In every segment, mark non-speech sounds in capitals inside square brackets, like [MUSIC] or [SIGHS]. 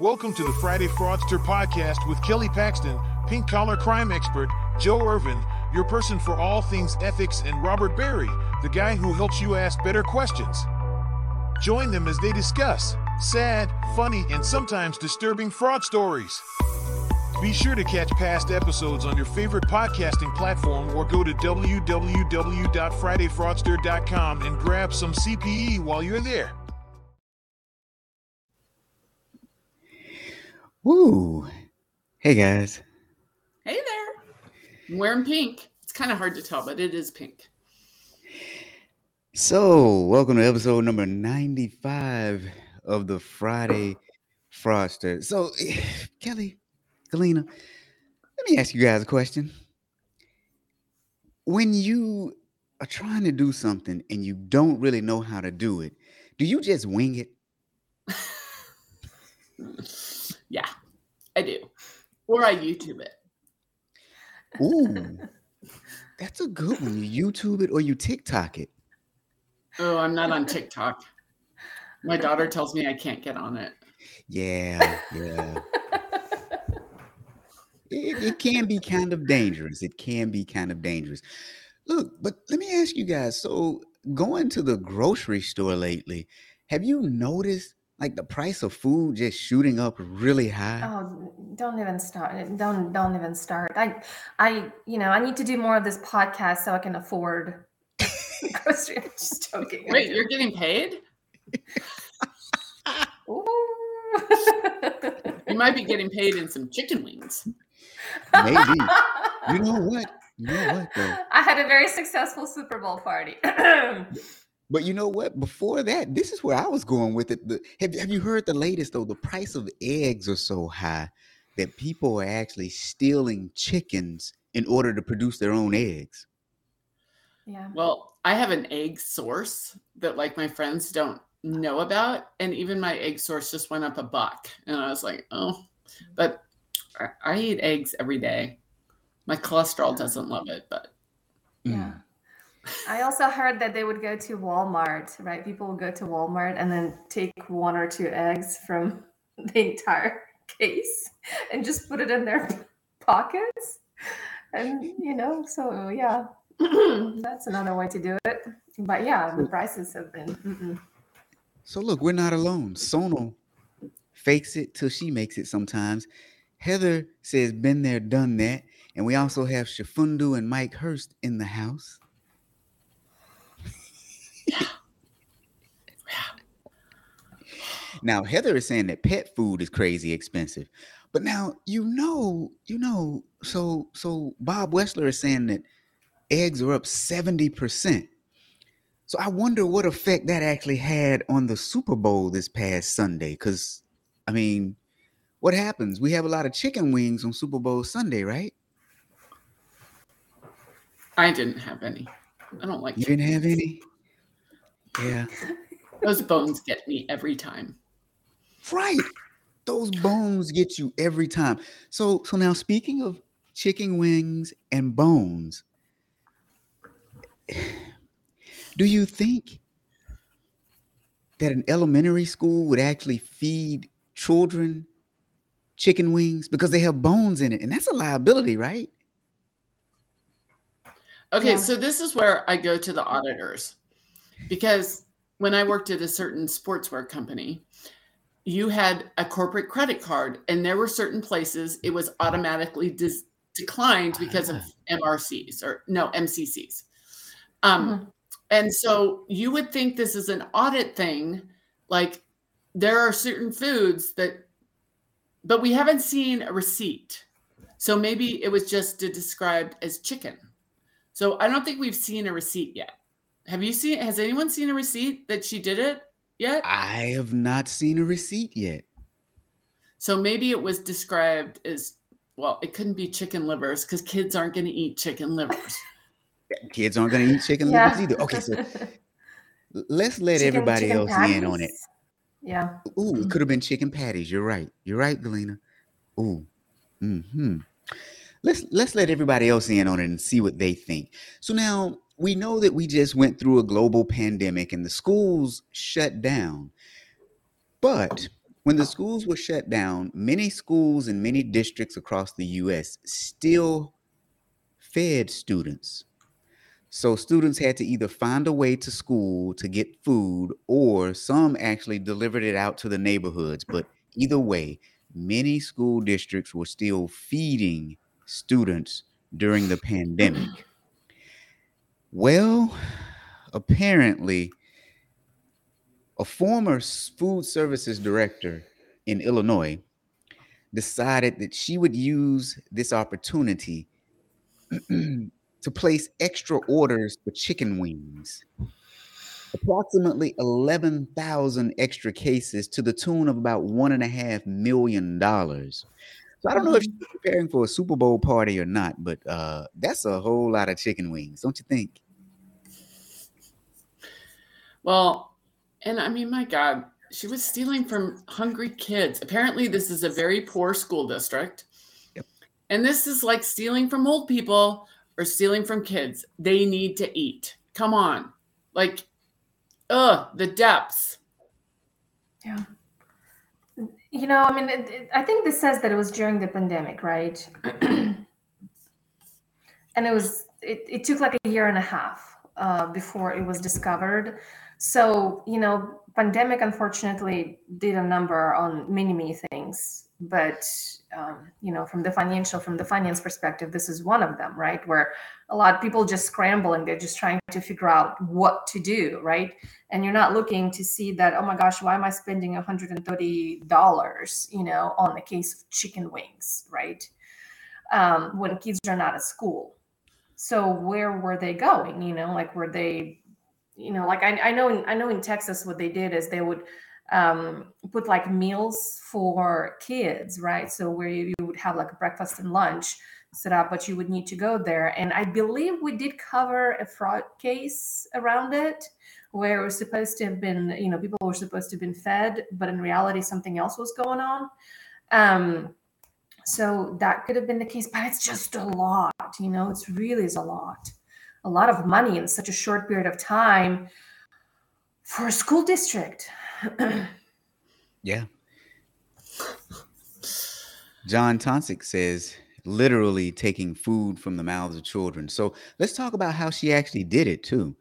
Welcome to the Friday Fraudster podcast with Kelly Paxton, pink collar crime expert, Joe Irvin, your person for all things ethics, and Robert Berry, the guy who helps you ask better questions. Join them as they discuss sad, funny, and sometimes disturbing fraud stories. Be sure to catch past episodes on your favorite podcasting platform or go to www.fridayfraudster.com and grab some CPE while you're there. Woo. Hey guys. Hey there. I'm wearing pink. It's kind of hard to tell, but it is pink. So, welcome to episode number 95 of the Friday Fraudster. So, [SIGHS] Kelly, Galena, let me ask you guys a question. When you are trying to do something and you don't really know how to do it, do you just wing it? [LAUGHS] Yeah, I do. Or I YouTube it. Ooh, [LAUGHS] that's a good one. You YouTube it or you TikTok it. Oh, I'm not on TikTok. My daughter tells me I can't get on it. Yeah, yeah. it, it can be kind of dangerous. It can be kind of dangerous. Look, but let me ask you guys. So, going to the grocery store lately, have you noticed like the price of food just shooting up really high? Oh, don't even start. Eh, don't don't even start. I I you know, I need to do more of this podcast so I can afford [LAUGHS] grocery. I'm just joking. Wait, you're getting paid? You might be getting paid in some chicken wings. Maybe. You know what? You know what though? [LAUGHS] I had a very successful Super Bowl party. [CLEARS THROAT] But you know what? Before that, this is where I was going with it. The, have, have you heard the latest though? The price of eggs are so high that people are actually stealing chickens in order to produce their own eggs. yeah. Well, I have an egg source that like my friends don't know about. And even my egg source just went up a buck. And I was like, oh, but I, I eat eggs every day. My cholesterol doesn't love it, but mm. Yeah. I also heard that they would go to Walmart, right? People would go to Walmart and then take one or two eggs from [LAUGHS] the entire case and just put it in their [LAUGHS] pockets. And, you know, so yeah, [CLEARS THROAT] that's another way to do it. But yeah, the prices have been. Mm-mm. So look, we're not alone. Sonal fakes it till she makes it sometimes. Heather says, been there, done that. And we also have Shafundu and Mike Hurst in the house. [SIGHS] Now, Heather is saying that pet food is crazy expensive. But now you know, you know, so so Bob Wessler is saying that eggs are up 70%. So I wonder what effect that actually had on the Super Bowl this past Sunday. Because I mean, what happens? We have a lot of chicken wings on Super Bowl Sunday, right? I didn't have any. I don't like You didn't have any? Yeah. [LAUGHS] those bones get me every time. Right. Those bones get you every time. So so now speaking of chicken wings and bones, [SIGHS] do you think that an elementary school would actually feed children chicken wings because they have bones in it? And that's a liability, right? Okay, Yeah. so this is where I go to the auditors because when I worked at a certain sportswear company, you had a corporate credit card, and there were certain places it was automatically dis- declined because of MRCs or no MCCs. Um, Mhm. And so you would think this is an audit thing, like there are certain foods that, but we haven't seen a receipt. So maybe it was just described as chicken. So I don't think we've seen a receipt yet. Have you seen? Has anyone seen a receipt that she did it yet? I have not seen a receipt yet. So maybe it was described as well. It couldn't be chicken livers because kids aren't going to eat chicken livers. [LAUGHS] Kids aren't going to eat chicken Yeah. livers either. Okay, so [LAUGHS] let's let Chicken- everybody chicken else in on it. Yeah. Ooh, it could have been chicken patties. You're right. You're right, Galena. Ooh. Hmm. Let's let's let everybody else in on it and see what they think. So now we know that we just went through a global pandemic and the schools shut down. But When the schools were shut down, many schools in many districts across the US still fed students. So students had to either find a way to school to get food, or some actually delivered it out to the neighborhoods. But either way, many school districts were still feeding students during the pandemic. Well, apparently, a former food services director in Illinois decided that she would use this opportunity [CLEARS THROAT] to place extra orders for chicken wings. Approximately 11,000 extra cases to the tune of about one and a half million dollars. So I don't know if she's preparing for a Super Bowl party or not, but uh, that's a whole lot of chicken wings, don't you think? Well, and I mean, my God, she was stealing from hungry kids. Apparently, this is a very poor school district. Yep. And this is like stealing from old people or stealing from kids. They need to eat. Come on. Like, ugh, the depths. Yeah. You know, I mean, it, it, I think this says that it was during the pandemic, right? [CLEARS THROAT] and it was, it, it took like a year and a half uh, before it was discovered. So, you know, pandemic unfortunately did a number on many, many things. But um, you know, from the financial, from the finance perspective, this is one of them, right? Where a lot of people just scramble and they're just trying to figure out what to do, right? And you're not looking to see that, oh my gosh, why am I spending $130, you know, on the case of chicken wings, right? Um, when kids are not at school. So where were they going? You know, like were they, you know, like I, I know in I know in Texas what they did is they would um, put like meals for kids, right? So where you, you would have like breakfast and lunch set up, but you would need to go there. And I believe we did cover a fraud case around it where it was supposed to have been, you know, people were supposed to have been fed, but in reality, something else was going on. Um, so that could have been the case, but it's just a lot, you know, it's really is a lot, a lot of money in such a short period of time for a school district. [CLEARS THROAT] yeah. John Tonsick says, literally taking food from the mouths of children. So let's talk about how she actually did it too.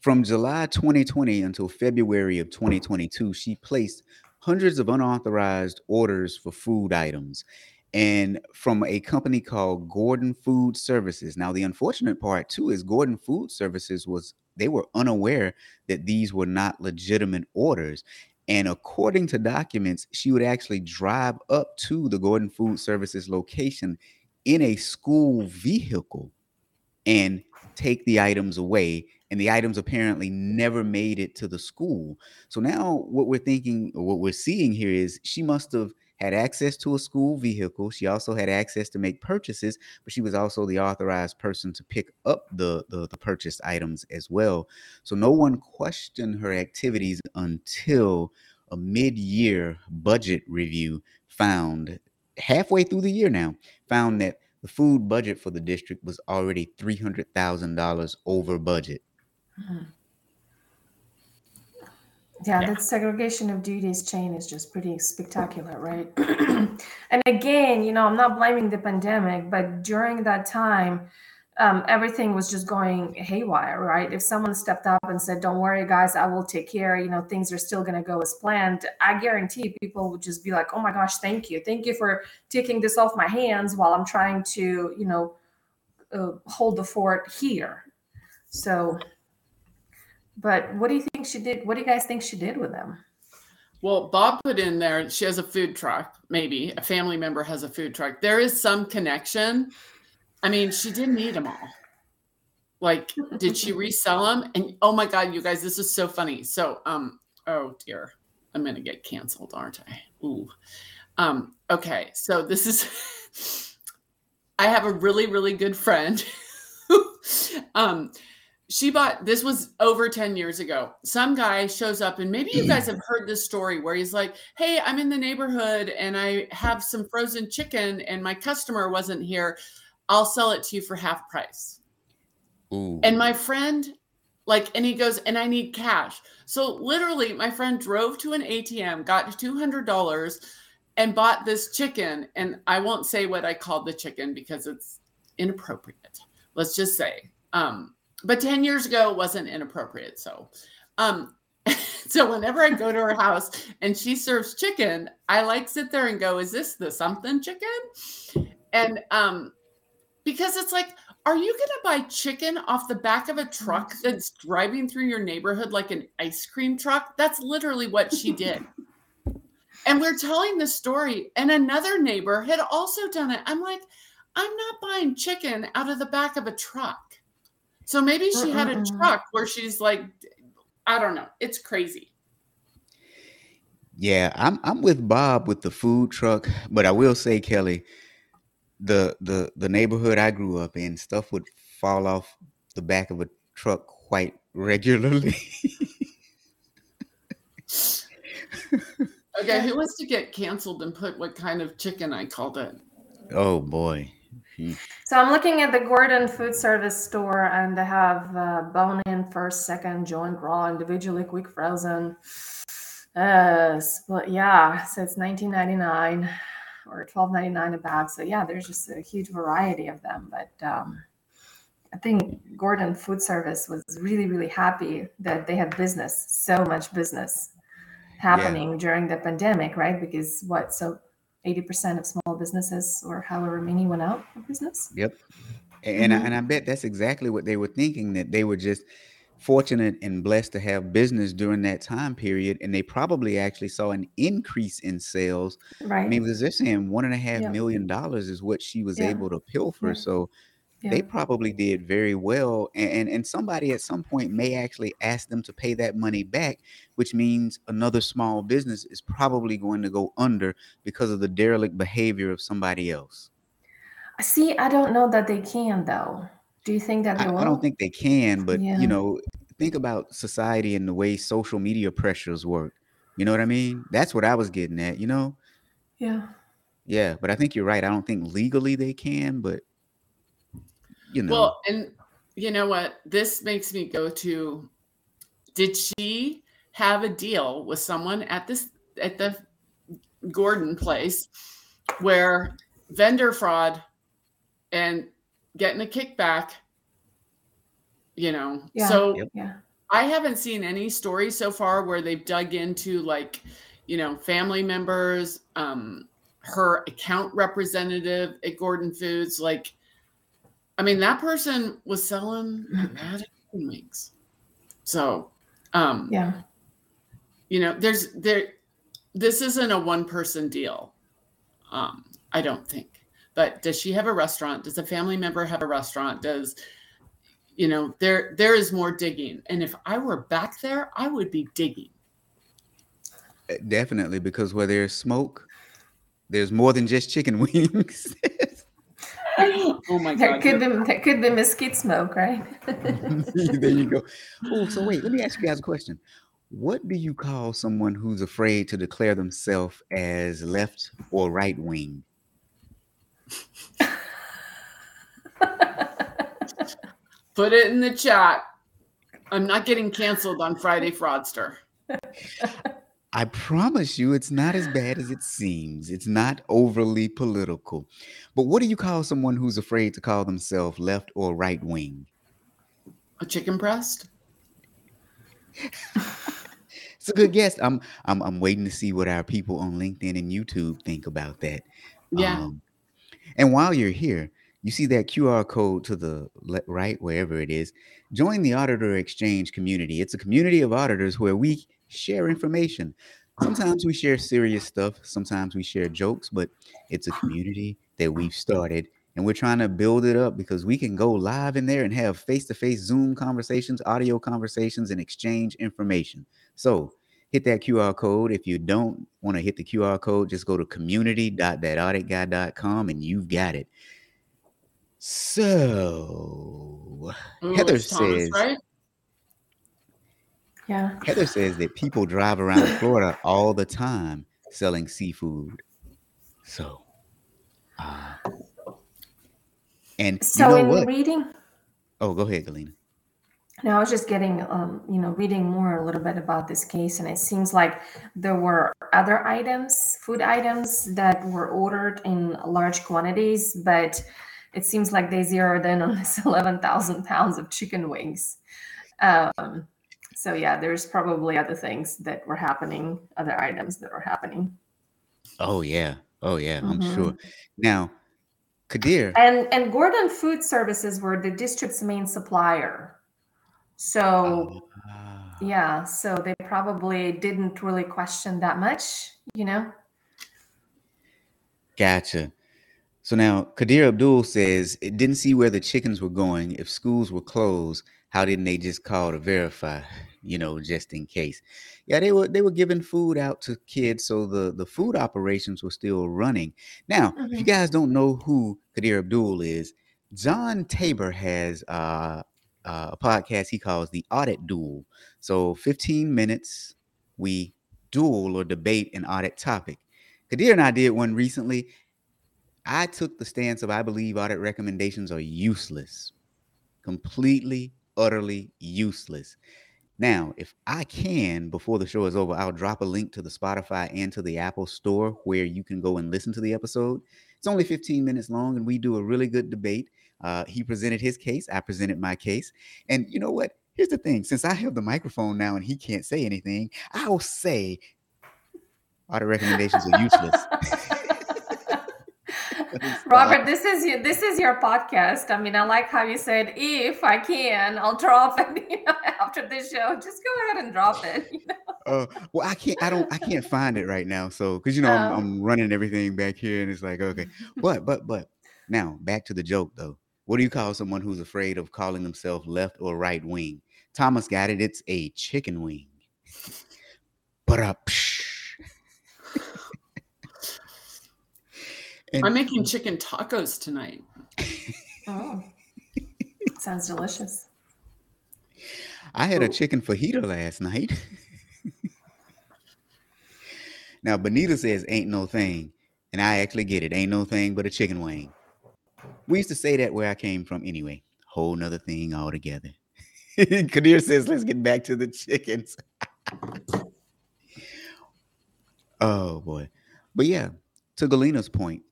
From July 2020 until February of 2022, she placed hundreds of unauthorized orders for food items and from a company called Gordon Food Services. Now, the unfortunate part too is Gordon Food Services was they were unaware that these were not legitimate orders. And according to documents, she would actually drive up to the Gordon Food Services location in a school vehicle and take the items away. And the items apparently never made it to the school. So now what we're thinking, what we're seeing here is she must have had access to a school vehicle. She also had access to make purchases, but she was also the authorized person to pick up the, the, the purchased items as well. So no one questioned her activities until a mid-year budget review found halfway through the year now found that the food budget for the district was already $300,000 over budget. Mm-hmm yeah, yeah. that segregation of duties chain is just pretty spectacular, right? [CLEARS THROAT] and again, you know, I'm not blaming the pandemic, but during that time, um, everything was just going haywire, right? If someone stepped up and said, "Don't worry, guys, I will take care," you know, things are still going to go as planned. I guarantee people would just be like, "Oh my gosh, thank you, thank you for taking this off my hands while I'm trying to, you know, uh, hold the fort here." So but what do you think she did? What do you guys think she did with them? Well, Bob put in there, she has a food truck, maybe a family member has a food truck. There is some connection. I mean, she didn't eat them all. Like, did she [LAUGHS] resell them? And oh my God, you guys, this is so funny. So, um, oh dear, I'm gonna get canceled, aren't I? Ooh. Um, okay, so this is [LAUGHS] I have a really, really good friend. [LAUGHS] um, she bought this was over 10 years ago some guy shows up and maybe you guys have heard this story where he's like hey i'm in the neighborhood and i have some frozen chicken and my customer wasn't here i'll sell it to you for half price Ooh. and my friend like, and he goes, and I need cash. So literally, my friend drove to an ATM, got $200 and bought this chicken. And I won't say what I called the chicken because it's inappropriate. Let's just say. Um, but 10 years ago it wasn't inappropriate. So, um, [LAUGHS] so whenever I go to her house and she serves chicken, I like sit there and go, is this the something chicken? And um, because it's like, are you going to buy chicken off the back of a truck that's driving through your neighborhood like an ice cream truck? That's literally what she did. and we're telling the story, and another neighbor had also done it. I'm like, I'm not buying chicken out of the back of a truck. So maybe she had a truck where she's like, I don't know. It's crazy. Yeah, I'm I'm with Bob with the food truck, but I will say, Kelly, the the the neighborhood I grew up in, stuff would fall off the back of a truck quite regularly. okay, who [LAUGHS] wants to get canceled and put what kind of chicken I called it? Oh boy. So I'm looking at the Gordon Food Service store, and they have uh, bone-in, first, second, joint, raw, individually, quick frozen. Uh, but yeah, so it's 19.99 or 12.99 a bag. So yeah, there's just a huge variety of them. But um, I think Gordon Food Service was really, really happy that they had business, so much business happening yeah. during the pandemic, right? Because what? So 80% of small businesses or however many went out of business. Yep. And mm-hmm. I, and I bet that's exactly what they were thinking that they were just fortunate and blessed to have business during that time period and they probably actually saw an increase in sales right i mean because they're saying one and a half yep. million dollars is what she was yeah. able to pilfer yeah. so yeah. they probably did very well and, and, and somebody at some point may actually ask them to pay that money back which means another small business is probably going to go under because of the derelict behavior of somebody else. See i don't know that they can though. Do you think that I, I, don't think they can but yeah. you know think about society and the way social media pressures work. You know what i mean? That's what i was getting at you know? Yeah. Yeah but i think you're right. I don't think legally they can but you know. Well, and you know what? This makes me go to did she have a deal with someone at this at the Gordon place where vendor fraud and getting a kickback, you know. Yeah, so yeah. I haven't seen any stories so far where they've dug into like, you know, family members, um, her account representative at Gordon Foods, like I mean, that person was selling magic wings. So, um, yeah, you know, there's there. This isn't a one person deal. Um, I don't think. But does she have a restaurant? Does a family member have a restaurant? Does you know there there is more digging and if i were back there i would be digging eh, definitely because where there's smoke there's more than just chicken [LAUGHS] wings [LAUGHS] oh my god. That could be that could be mesquite smoke, right? [LAUGHS] [LAUGHS] there you go. Oh, so wait, let me ask you guys a question. What do you call someone who's afraid to declare themselves as left or right wing? Put it in the chat. I'm not getting canceled on Friday Fraudster. I promise you, it's not as bad as it seems. It's not overly political. But what do you call someone who's afraid to call themselves left or right wing? A chicken breast? it's a good guess. I'm I'm I'm waiting to see what our people on LinkedIn and YouTube think about that. Yeah. Um, and while you're here, you see that QR code to the right, wherever it is. Join the Auditor Exchange community. It's a community of auditors where we share information. Sometimes we share serious stuff, sometimes we share jokes, but it's a community that we've started and we're trying to build it up because we can go live in there and have face-to-face Zoom conversations, audio conversations and exchange information. So, hit that QR code. If you don't want to hit the QR code, just go to community.thatauditguy.com and you've got it. So, Ooh, Heather says, right? Yeah. Heather says that people drive around Florida all the time selling seafood. So, uh, and so you know in what? reading. Oh, go ahead, Galena. Now, I was just getting, um, you know, reading more a little bit about this case, and it seems like there were other items, food items that were ordered in large quantities, but it seems like they zeroed in on [LAUGHS] this 11,000 pounds of chicken wings. Um, so, yeah, there's probably other things that were happening, other items that were happening. Oh yeah. Oh yeah, I'm Mhm. sure. Now, Kadir, And and Gordon Food Services were the district's main supplier. So Ah, yeah, so they probably didn't really question that much, you know? gotcha. So now Kadir Abdul says it didn't see where the chickens were going. If schools were closed, how didn't they just call to verify? You know, just in case. Yeah, they were they were giving food out to kids, so the the food operations were still running. Now, if you Mhm. guys don't know who Kadir Abdul is, John Tabor has uh, uh, a podcast he calls the Audit Duel. So 15 minutes, we duel or debate an audit topic. Kadir and I did one recently. I took the stance of I believe audit recommendations are useless, completely, utterly useless. Now, if I can, before the show is over, I'll drop a link to the Spotify and to the Apple Store where you can go and listen to the episode. It's only 15 minutes long, and we do a really good debate. Uh, he presented his case, I presented my case. And you know what? Here's the thing since I have the microphone now and he can't say anything, I'll say audit recommendations are useless. [LAUGHS] [LAUGHS] Robert, this is your this is your podcast. I mean, I like how you said if I can, I'll drop it [LAUGHS] you know, after this show. Just go ahead and drop it. You know? Uh, well, I can't. I don't. I can't find it right now. So, because you know, I'm, Oh. I'm running everything back here, and it's like, okay. [LAUGHS] But, but, but. Now, back to the joke, though. What do you call someone who's afraid of calling themselves left or right wing? Thomas got it. It's a chicken wing. But up. I'm making um, chicken tacos tonight. Oh. Sounds delicious. I had a chicken fajita last night. [LAUGHS] now, Benita says, ain't no thing. And I actually get it. Ain't no thing but a chicken wing. We used to say that where I came from anyway. Whole nother thing altogether. [LAUGHS] Kadir says, let's get back to the chickens. [LAUGHS] oh, boy. But yeah, to Galina's point,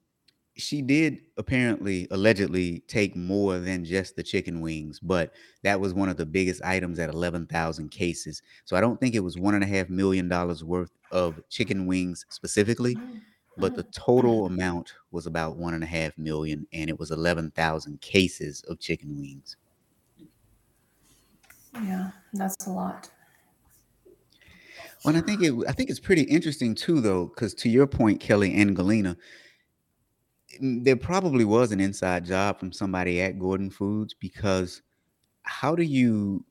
she did apparently, allegedly, take more than just the chicken wings, but that was one of the biggest items at 11,000 cases. So I don't think it was one and a half million dollars worth of chicken wings specifically, but the total amount was about one and a half million, and it was 11,000 cases of chicken wings. Yeah, that's a lot. Well, and I think it, I think it's pretty interesting too, though, because to your point, Kelly and Galena, mm, there probably was an inside job from somebody at Gordon Foods because how do you?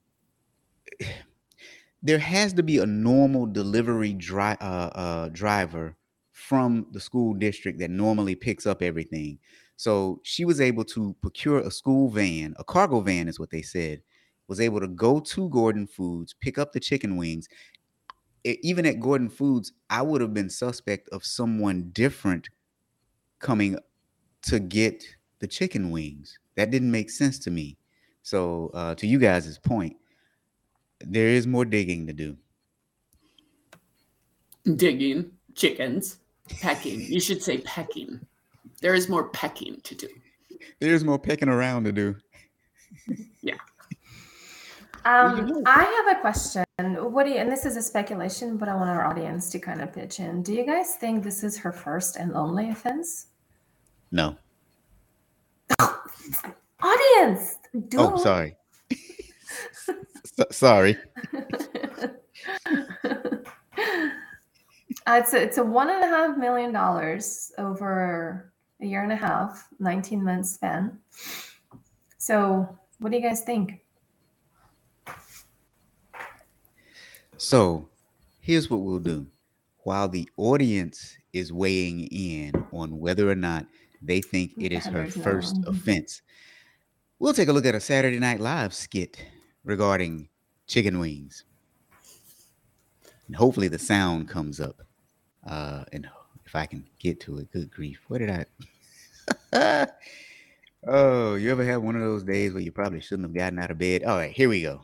There has to be a normal delivery dri- uh, uh, driver from the school district that normally picks up everything. So she was able to procure a school van, a cargo van is what they said, was able to go to Gordon Foods, pick up the chicken wings. E- Even at Gordon Foods, I would have been suspect of someone different coming to get the chicken wings. That didn't make sense to me. So, uh, to you guys' point, there is more digging to do. Digging chickens, pecking. You should say pecking. There is more pecking to do. There's more pecking around to do. Yeah. Um, I have a question. What do you, and this is a speculation, but I want our audience to kind of pitch in. Do you guys think this is her first and only offense? No. [LAUGHS] Audience, do Oh, sorry. [LAUGHS] So- sorry. [LAUGHS] Uh, it's a, it's a one and a half million dollars over a year and a half, 19 months span. So, what do you guys think? So here's what we'll do. While the audience is weighing in on whether or not they think it is her first Mhm. offense, we'll take a look at a Saturday Night Live skit regarding chicken wings. And hopefully the sound comes up. Uh, and if I can get to it, good grief. What did I? [LAUGHS] oh, you ever have one of those days where you probably shouldn't have gotten out of bed? All right, here we go.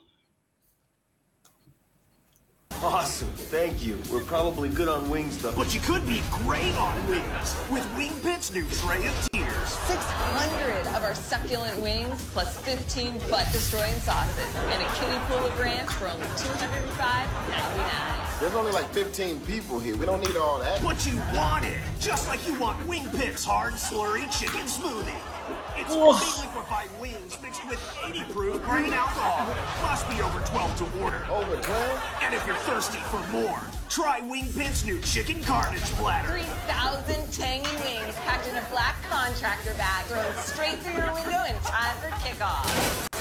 Thank you. We're probably good on wings, though. But you could be great on wings with Wing Pit's new tray of tears. 600 of our succulent wings plus 15 butt-destroying sauces and a kiddie pool of ranch for only $205.99. There's only like 15 people here. We don't need all that. But you want it, just like you want Wing Pit's hard slurry chicken smoothie. It's Oh. liquefied wings mixed with 80 proof grain alcohol. Must be over 12 to order. Over 12? And if you're thirsty for more, try Wing Pit's new chicken carnage platter. 3,000 tangy wings packed in a black contractor bag thrown straight through your window in time for kickoff. [LAUGHS]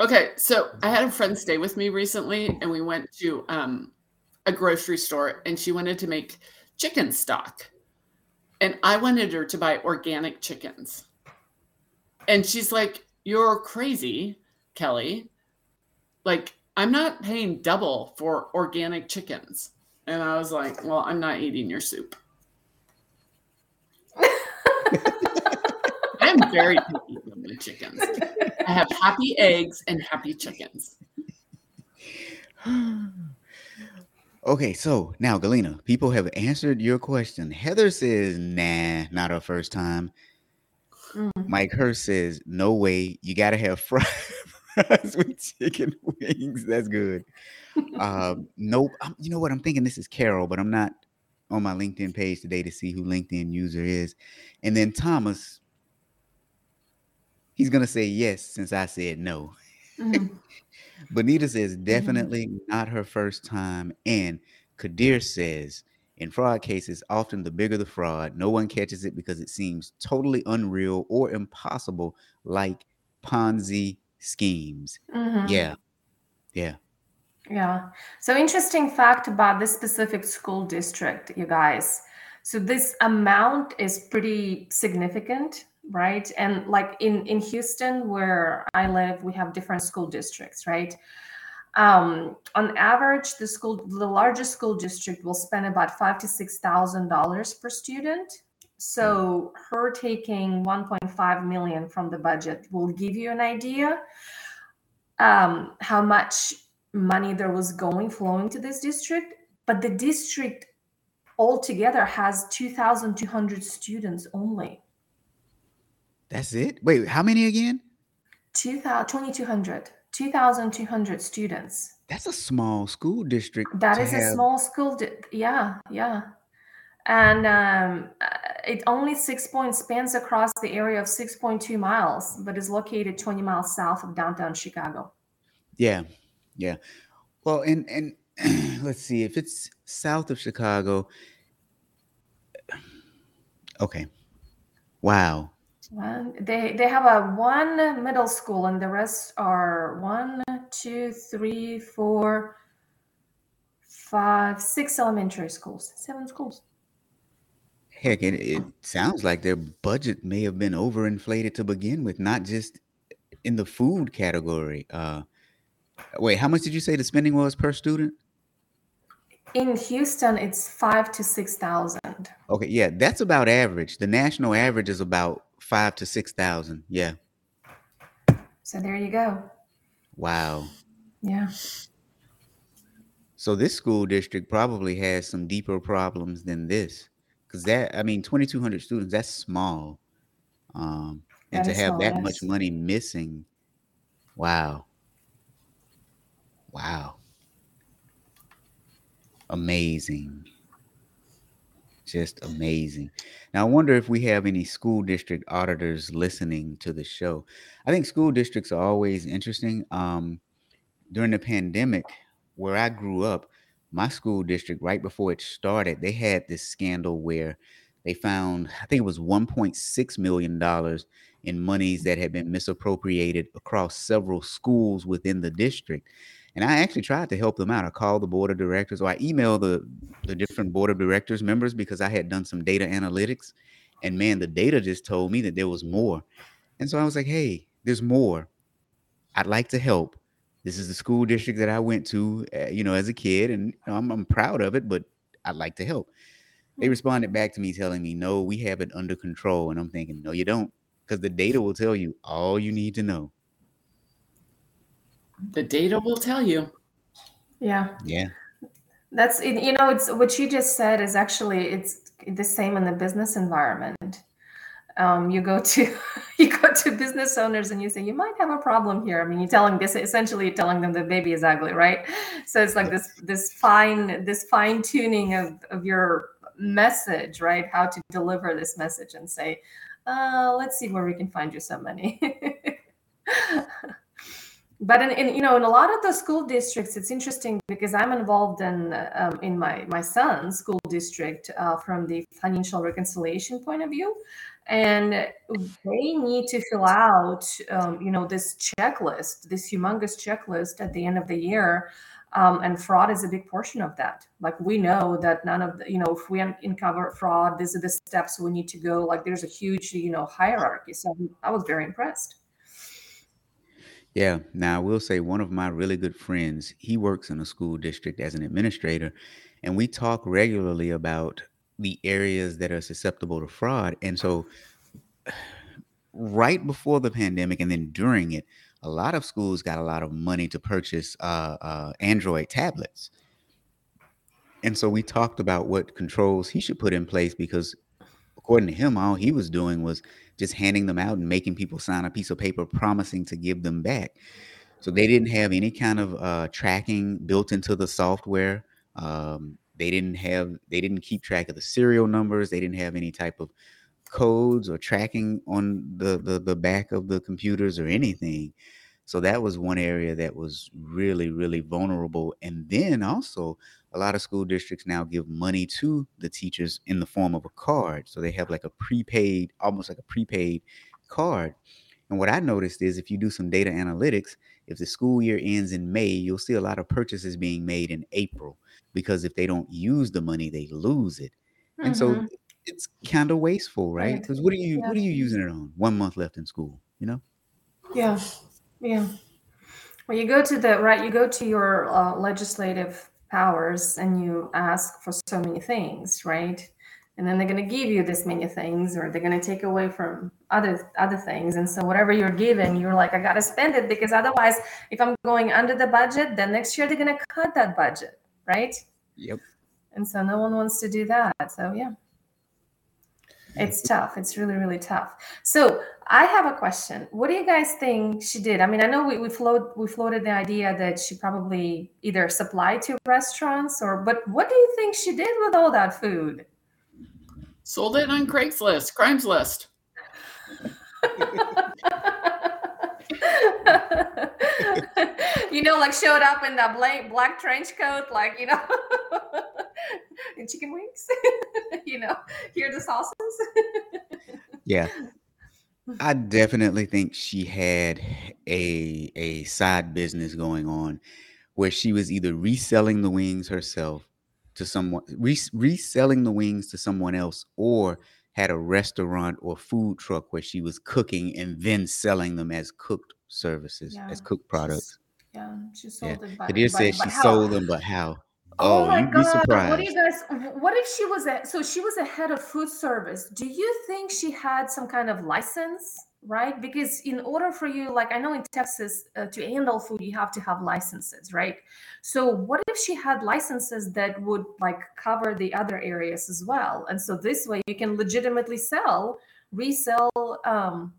Okay, so I had a friend stay with me recently, and we went to um, a grocery store, and she wanted to make chicken stock, and I wanted her to buy organic chickens, and she's like, "You're crazy, Kelly! Like, I'm not paying double for organic chickens." And I was like, "Well, I'm not eating your soup." I'm very picky with my chickens. I have happy eggs and happy chickens. Okay, so now Galena, people have answered your question. Heather says, nah, not her first time. Mm. Mike Hurst says, no way. You gotta have fries, [LAUGHS] fries with chicken [LAUGHS] wings. That's good. Um, [LAUGHS] nope. I'm, you know what? I'm thinking this is Carol, but I'm not on my LinkedIn page today to see who LinkedIn user is. And then Thomas, he's gonna say yes since I said no. [LAUGHS] Mhm. Bonita says definitely not her first time. And Kadir says in fraud cases, often the bigger the fraud, no one catches it because it seems totally unreal or impossible, like Ponzi schemes. Mhm. Yeah. Yeah. Yeah. So interesting fact about this specific school district, you guys. So this amount is pretty significant, right? And like in in Houston, where I live, we have different school districts, right? Um, on average, the school, the largest school district will spend about five to six thousand dollars per student. So her taking 1.5 million from the budget will give you an idea um, how much money there was going flowing to this district. But the district altogether has 2,200 students only. That's it. Wait, how many again? 2,000 2,200. 2,200 students. That's a small school district. That is is a small school. Di- yeah, yeah. And um, uh, it only six points spans across the area of 6.2 miles, but is located 20 miles south of downtown Chicago. Yeah, yeah. Well, and and [CLEARS THROAT] let's see if it's south of Chicago. [SIGHS] Okay. Wow. One, they they have a one middle school, and the rest are one, two, three, four, five, six elementary schools, seven schools. Heck, it, it sounds like their budget may have been overinflated to begin with, not just in the food category. Uh, wait, how much did you say the spending was per student? In Houston, it's five to six thousand. Okay, yeah, that's about average. The national average is about five to six thousand. Yeah. So there you go. Wow. Yeah. So this school district probably has some deeper problems than this, because that I mean, twenty two hundred students. That's small, um, and That to have that much money missing, wow, wow, amazing, just amazing. Now I wonder if we have any school district auditors listening to the show. I think school districts are always interesting. Um, during the pandemic, where I grew up, my school district, right before it started, they had this scandal where they found, I think it was $1.6 million in monies that had been misappropriated across several schools within the district. And I actually tried to help them out. I called the board of directors or I emailed the, the different board of directors members because I had done some data analytics. And man, the data just told me that there was more. And so I was like, hey, there's more. I'd like to help. This is the school district that I went to, uh, you know, as a kid, and I'm, I'm proud of it, but I'd like to help. They responded back to me telling me, no, we have it under control. And I'm thinking, no, you don't. because the data will tell you all you need to know. The data will tell you. Yeah. Yeah. That's you know it's what you just said is actually it's the same in the business environment. Um, you go to [LAUGHS] you go to business owners and you say you might have a problem here. I mean, you're telling this essentially you're telling them the baby is ugly, right? So it's like this this fine this fine tuning of of your message, right? How to deliver this message and say, uh, let's see where we can find you some money. [LAUGHS] but in, in you know in a lot of the school districts it's interesting because i'm involved in um, in my my son's school district uh, from the financial reconciliation point of view. And they need to fill out um, you know this checklist this humongous checklist at the end of the year. Um, and fraud is a big portion of that. Like we know that none of the you know if we uncover fraud these are the steps we need to go. Like there's a huge you know hierarchy. So i was very impressed Yeah. Now, I will say one of my really good friends, he works in a school district as an administrator, and we talk regularly about the areas that are susceptible to fraud. And so, right before the pandemic and then during it, a lot of schools got a lot of money to purchase uh, uh, Android tablets. And so, we talked about what controls he should put in place because, according to him, all he was doing was just handing them out and making people sign a piece of paper promising to give them back. So they didn't have any kind of uh, tracking built into the software. Um, they didn't have they didn't keep track of the serial numbers. They didn't have any type of codes or tracking on the the, the back of the computers or anything. So that was one area that was really really vulnerable. And then also a lot of school districts now give money to the teachers in the form of a card. So they have like a prepaid, almost like a prepaid card. And what I noticed is if you do some data analytics, if the school year ends in May, you'll see a lot of purchases being made in April because if they don't use the money, they lose it. And so Mhm. it's kind of wasteful, right? Right. Because what are you Yeah. what are you using it on? One month left in school, you know? Yeah, yeah. Well, you go to the right. You go to your uh, legislative powers and you ask for so many things, right? And then they're going to give you this many things, or they're going to take away from other other things. And so whatever you're given, you're like, I got to spend it because otherwise, if I'm going under the budget, then next year they're going to cut that budget, right? Yep. And so no one wants to do that. So yeah. It's tough. It's really, really tough. So I have a question. What do you guys think she did? I mean, I know we, we float we floated the idea that she probably either supplied to restaurants or but what do you think she did with all that food? Sold it on Craigslist, Crimes List. [LAUGHS] you know, like showed up in that black black trench coat, like you know, [LAUGHS] and chicken wings. [LAUGHS] you know, here are the sauces. Yeah. I definitely think she had a a side business going on where she was either reselling the wings herself to someone res- reselling the wings to someone else or had a restaurant or food truck where she was cooking and then selling them as cooked services Yeah, as cooked she's- products. Yeah, she Yeah. sold. But, Kadir but- but she how? sold them, but how? Oh, Oh, my god! What do you guys? What if she was a so she was a head of food service? Do you think she had some kind of license? Right, because in order for you, like I know in Texas, uh, to handle food, you have to have licenses, right? So what if she had licenses that would like cover the other areas as well? And so this way, you can legitimately sell, resell um,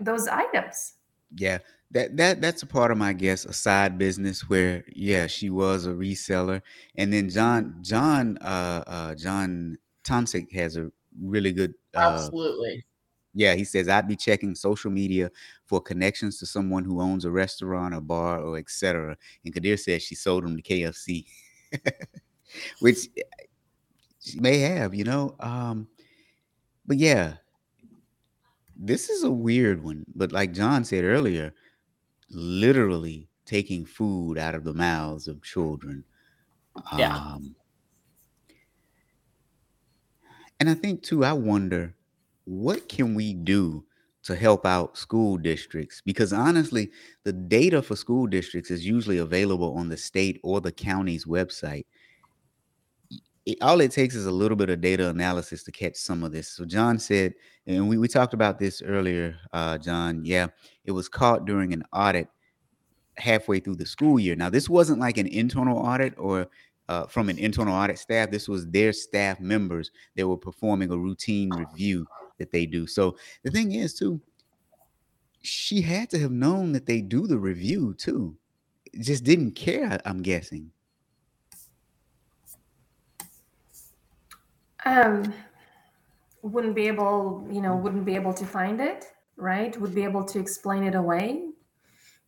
those items. Yeah, that that that's a part of my guess, a side business where yeah, she was a reseller, and then John John uh uh John Tomsick has a really good uh Absolutely. yeah he says I'd be checking social media for connections to someone who owns a restaurant, a bar, or etc. And Kadir says she sold them to KFC, [LAUGHS] which she may have, you know. Um, but yeah, this is a weird one. But like John said earlier, literally taking food out of the mouths of children. Yeah. Um, and I think too, I wonder what can we do to help out school districts? Because honestly, the data for school districts is usually available on the state or the county's website. It, all it takes is a little bit of data analysis to catch some of this. So John said, and we, we talked about this earlier, uh, John. Yeah, it was caught during an audit halfway through the school year. Now, this wasn't like an internal audit or uh, from an internal audit staff. This was their staff members that were performing a routine review that they do. So the thing is, too, she had to have known that they do the review too. Just didn't care, I'm guessing. Um, wouldn't be able, you know, wouldn't be able to find it, right? Would be able to explain it away.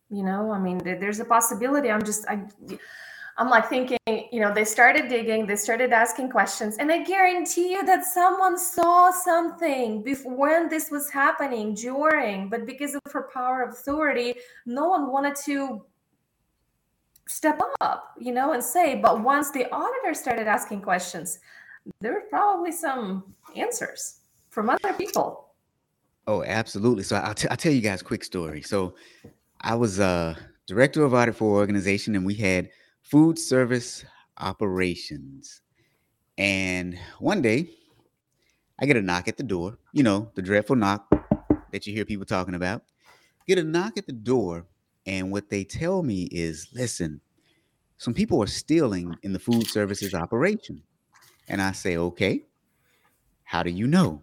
You know, I mean, there's a possibility. I'm just, I, I'm like thinking, you know, they started digging, they started asking questions, and I guarantee you that someone saw something before when this was happening during, but because of her power of authority, no one wanted to step up, you know, and say. But once the auditor started asking questions, there were probably some answers from other people. Oh, absolutely. So I'll, t- I'll tell you guys a quick story. So I was uh director of audit for organization, and we had food service operations. And one day, I get a knock at the door. You know, the dreadful knock that you hear people talking about. Get a knock at the door, and what they tell me is, listen, some people are stealing in the food services operation. And I say, okay, how do you know?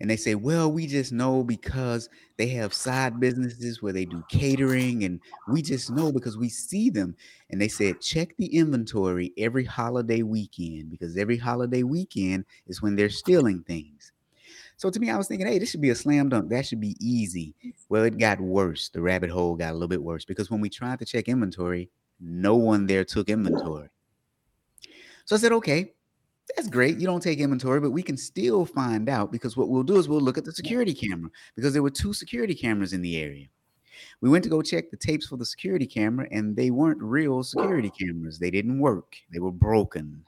And they say, well, we just know because they have side businesses where they do catering, and we just know because we see them. And they said, check the inventory every holiday weekend because every holiday weekend is when they're stealing things. So to me, I was thinking, hey, this should be a slam dunk. That should be easy. Well, it got worse. The rabbit hole got a little bit worse because when we tried to check inventory, no one there took inventory. So I said, okay, that's great. You don't take inventory, but we can still find out because what we'll do is we'll look at the security camera because there were two security cameras in the area. We went to go check the tapes for the security camera, and they weren't real security cameras. They didn't work. They were broken.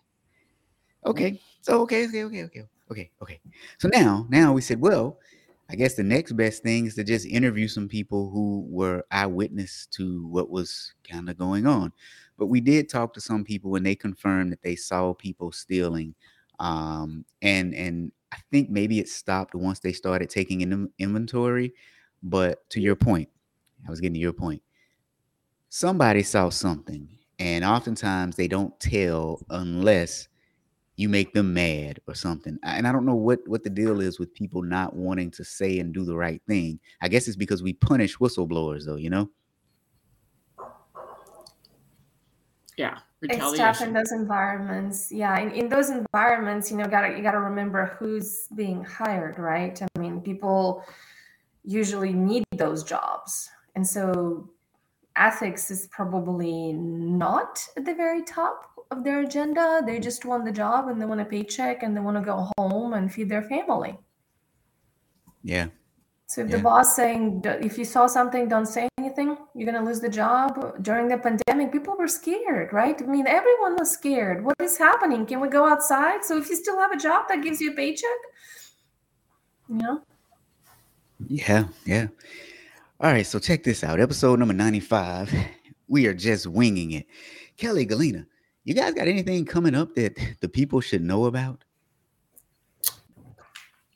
Okay. So okay, okay, okay, okay, okay, okay. So now, now we said, well, I guess the next best thing is to just interview some people who were eyewitness to what was kind of going on. But we did talk to some people and they confirmed that they saw people stealing. Um, and and I think maybe it stopped once they started taking in inventory. But to your point, I was getting to your point. Somebody saw something, and oftentimes they don't tell unless you make them mad or something. And I don't know what what the deal is with people not wanting to say and do the right thing. I guess it's because we punish whistleblowers, though. You know. Yeah it's tough in those environments. Yeah in, in those environments you know gotta you gotta remember who's being hired right? I mean people usually need those jobs. And so ethics is probably not at the very top of their agenda. They just want the job and they want a paycheck and they want to go home and feed their family. Yeah so if Yeah. the boss saying if you saw something, don't say anything, you're gonna lose the job. During the pandemic, people were scared, right? I mean, everyone was scared. What is happening? Can we go outside? So if you still have a job that gives you a paycheck, you know, Yeah, yeah. All right, so check this out. Episode number 95. We are just winging it. Kelly Galena, you guys got anything coming up that the people should know about?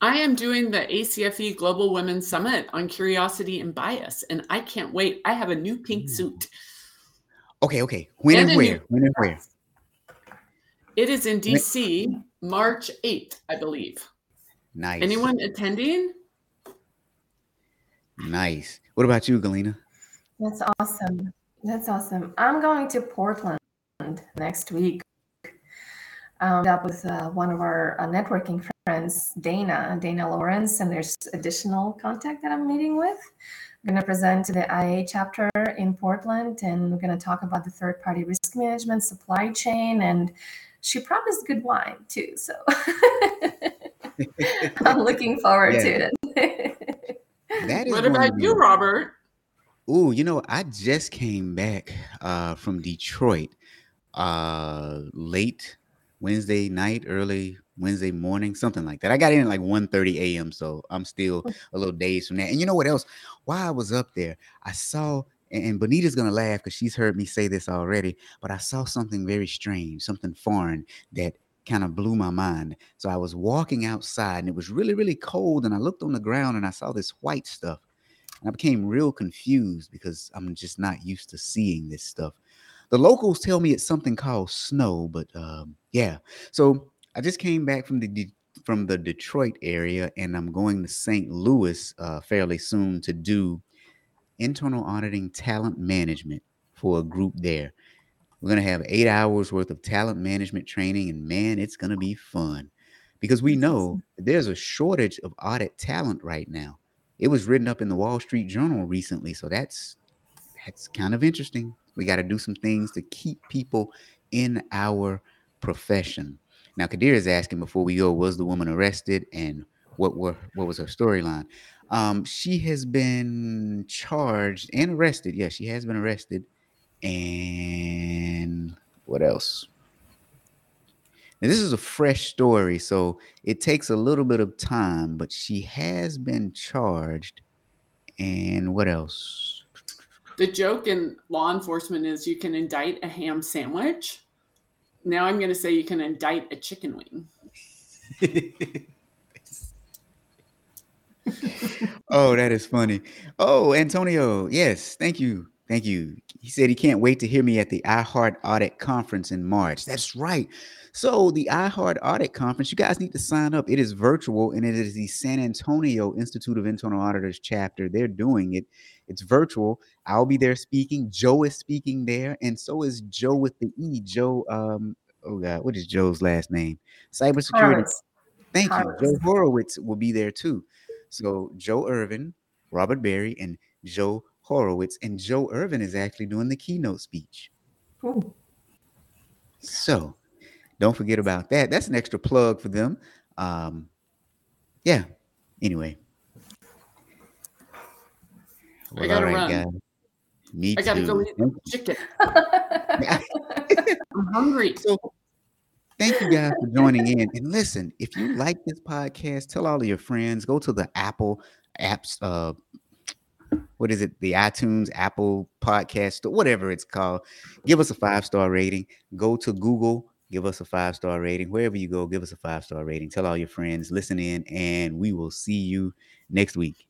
I am doing the ACFE Global Women's Summit on curiosity and bias, and I can't wait. I have a new pink suit. Okay, okay. When And and a new- where? When and where? It is in DC, March 8th, I believe. Nice. Anyone attending? Nice. What about you, Galena? that's awesome. That's awesome. I'm going to Portland next week. Um, up with uh, one of our uh, networking friends, Dana, Dana Lawrence, and there's additional contact that I'm meeting with. I'm going to present to the IA chapter in Portland, and we're going to talk about the third-party risk management, supply chain, and she promised good wine too. So [LAUGHS] I'm looking forward Yeah. to it. [LAUGHS] That is What about be- you, Robert? Ooh, you know, I just came back uh, from Detroit uh, late Wednesday night, early Wednesday morning, something like that. I got in at like 1.30 a.m., so I'm still mm. a little dazed from that. And you know what else? While I was up there, I saw and Bonita's gonna laugh because she's heard me say this already, but I saw something very strange, something foreign that kind of blew my mind. So I was walking outside and it was really, really cold, and I looked on the ground and I saw this white stuff. And I became real confused because I'm just not used to seeing this stuff. The locals tell me it's something called snow, but um, yeah. So I just came back from the De- from the Detroit area, and I'm going to St. Louis uh, fairly soon to do internal auditing talent management for a group there. We're going to have eight hours worth of talent management training, and man, it's going to be fun because we know there's a shortage of audit talent right now. It was written up in the Wall Street Journal recently, so that's that's kind of interesting. We got to do some things to keep people in our profession. Now, Kadir is asking before we go, was the woman arrested and what were what was her storyline? Um, she has been charged and arrested. Yeah, she has been arrested. And what else? Now, this is a fresh story, so it takes a little bit of time, but she has been charged. And what else? The joke in law enforcement is you can indict a ham sandwich. Now I'm going to say you can indict a chicken wing. oh, that is funny. Oh, Antonio, yes, thank you. Thank you. He said he can't wait to hear me at the iHeart Audit Conference in March. That's right. So, the iHeart Audit Conference, you guys need to sign up. It is virtual and it is the San Antonio Institute of Internal Auditors chapter. They're doing it. It's virtual. I'll be there speaking. Joe is speaking there, and so is Joe with the E. Joe, um, oh God, what is Joe's last name? Cybersecurity. Horowitz. Thank you. Joe Horowitz will be there too. So Joe Irvin, Robert Berry, and Joe Horowitz. And Joe Irvin is actually doing the keynote speech. Ooh. So don't forget about that. That's an extra plug for them. Um, yeah. Anyway. I gotta run. Me I gotta too. go eat chicken. [LAUGHS] I'm hungry. So thank you guys for joining in. And listen, if you like this podcast, tell all of your friends. Go to the Apple apps, uh what is it? The iTunes, Apple podcast, or whatever it's called. Give us a five-star rating. Go to Google, give us a five-star rating. Wherever you go, give us a five-star rating. Tell all your friends, listen in, and we will see you next week.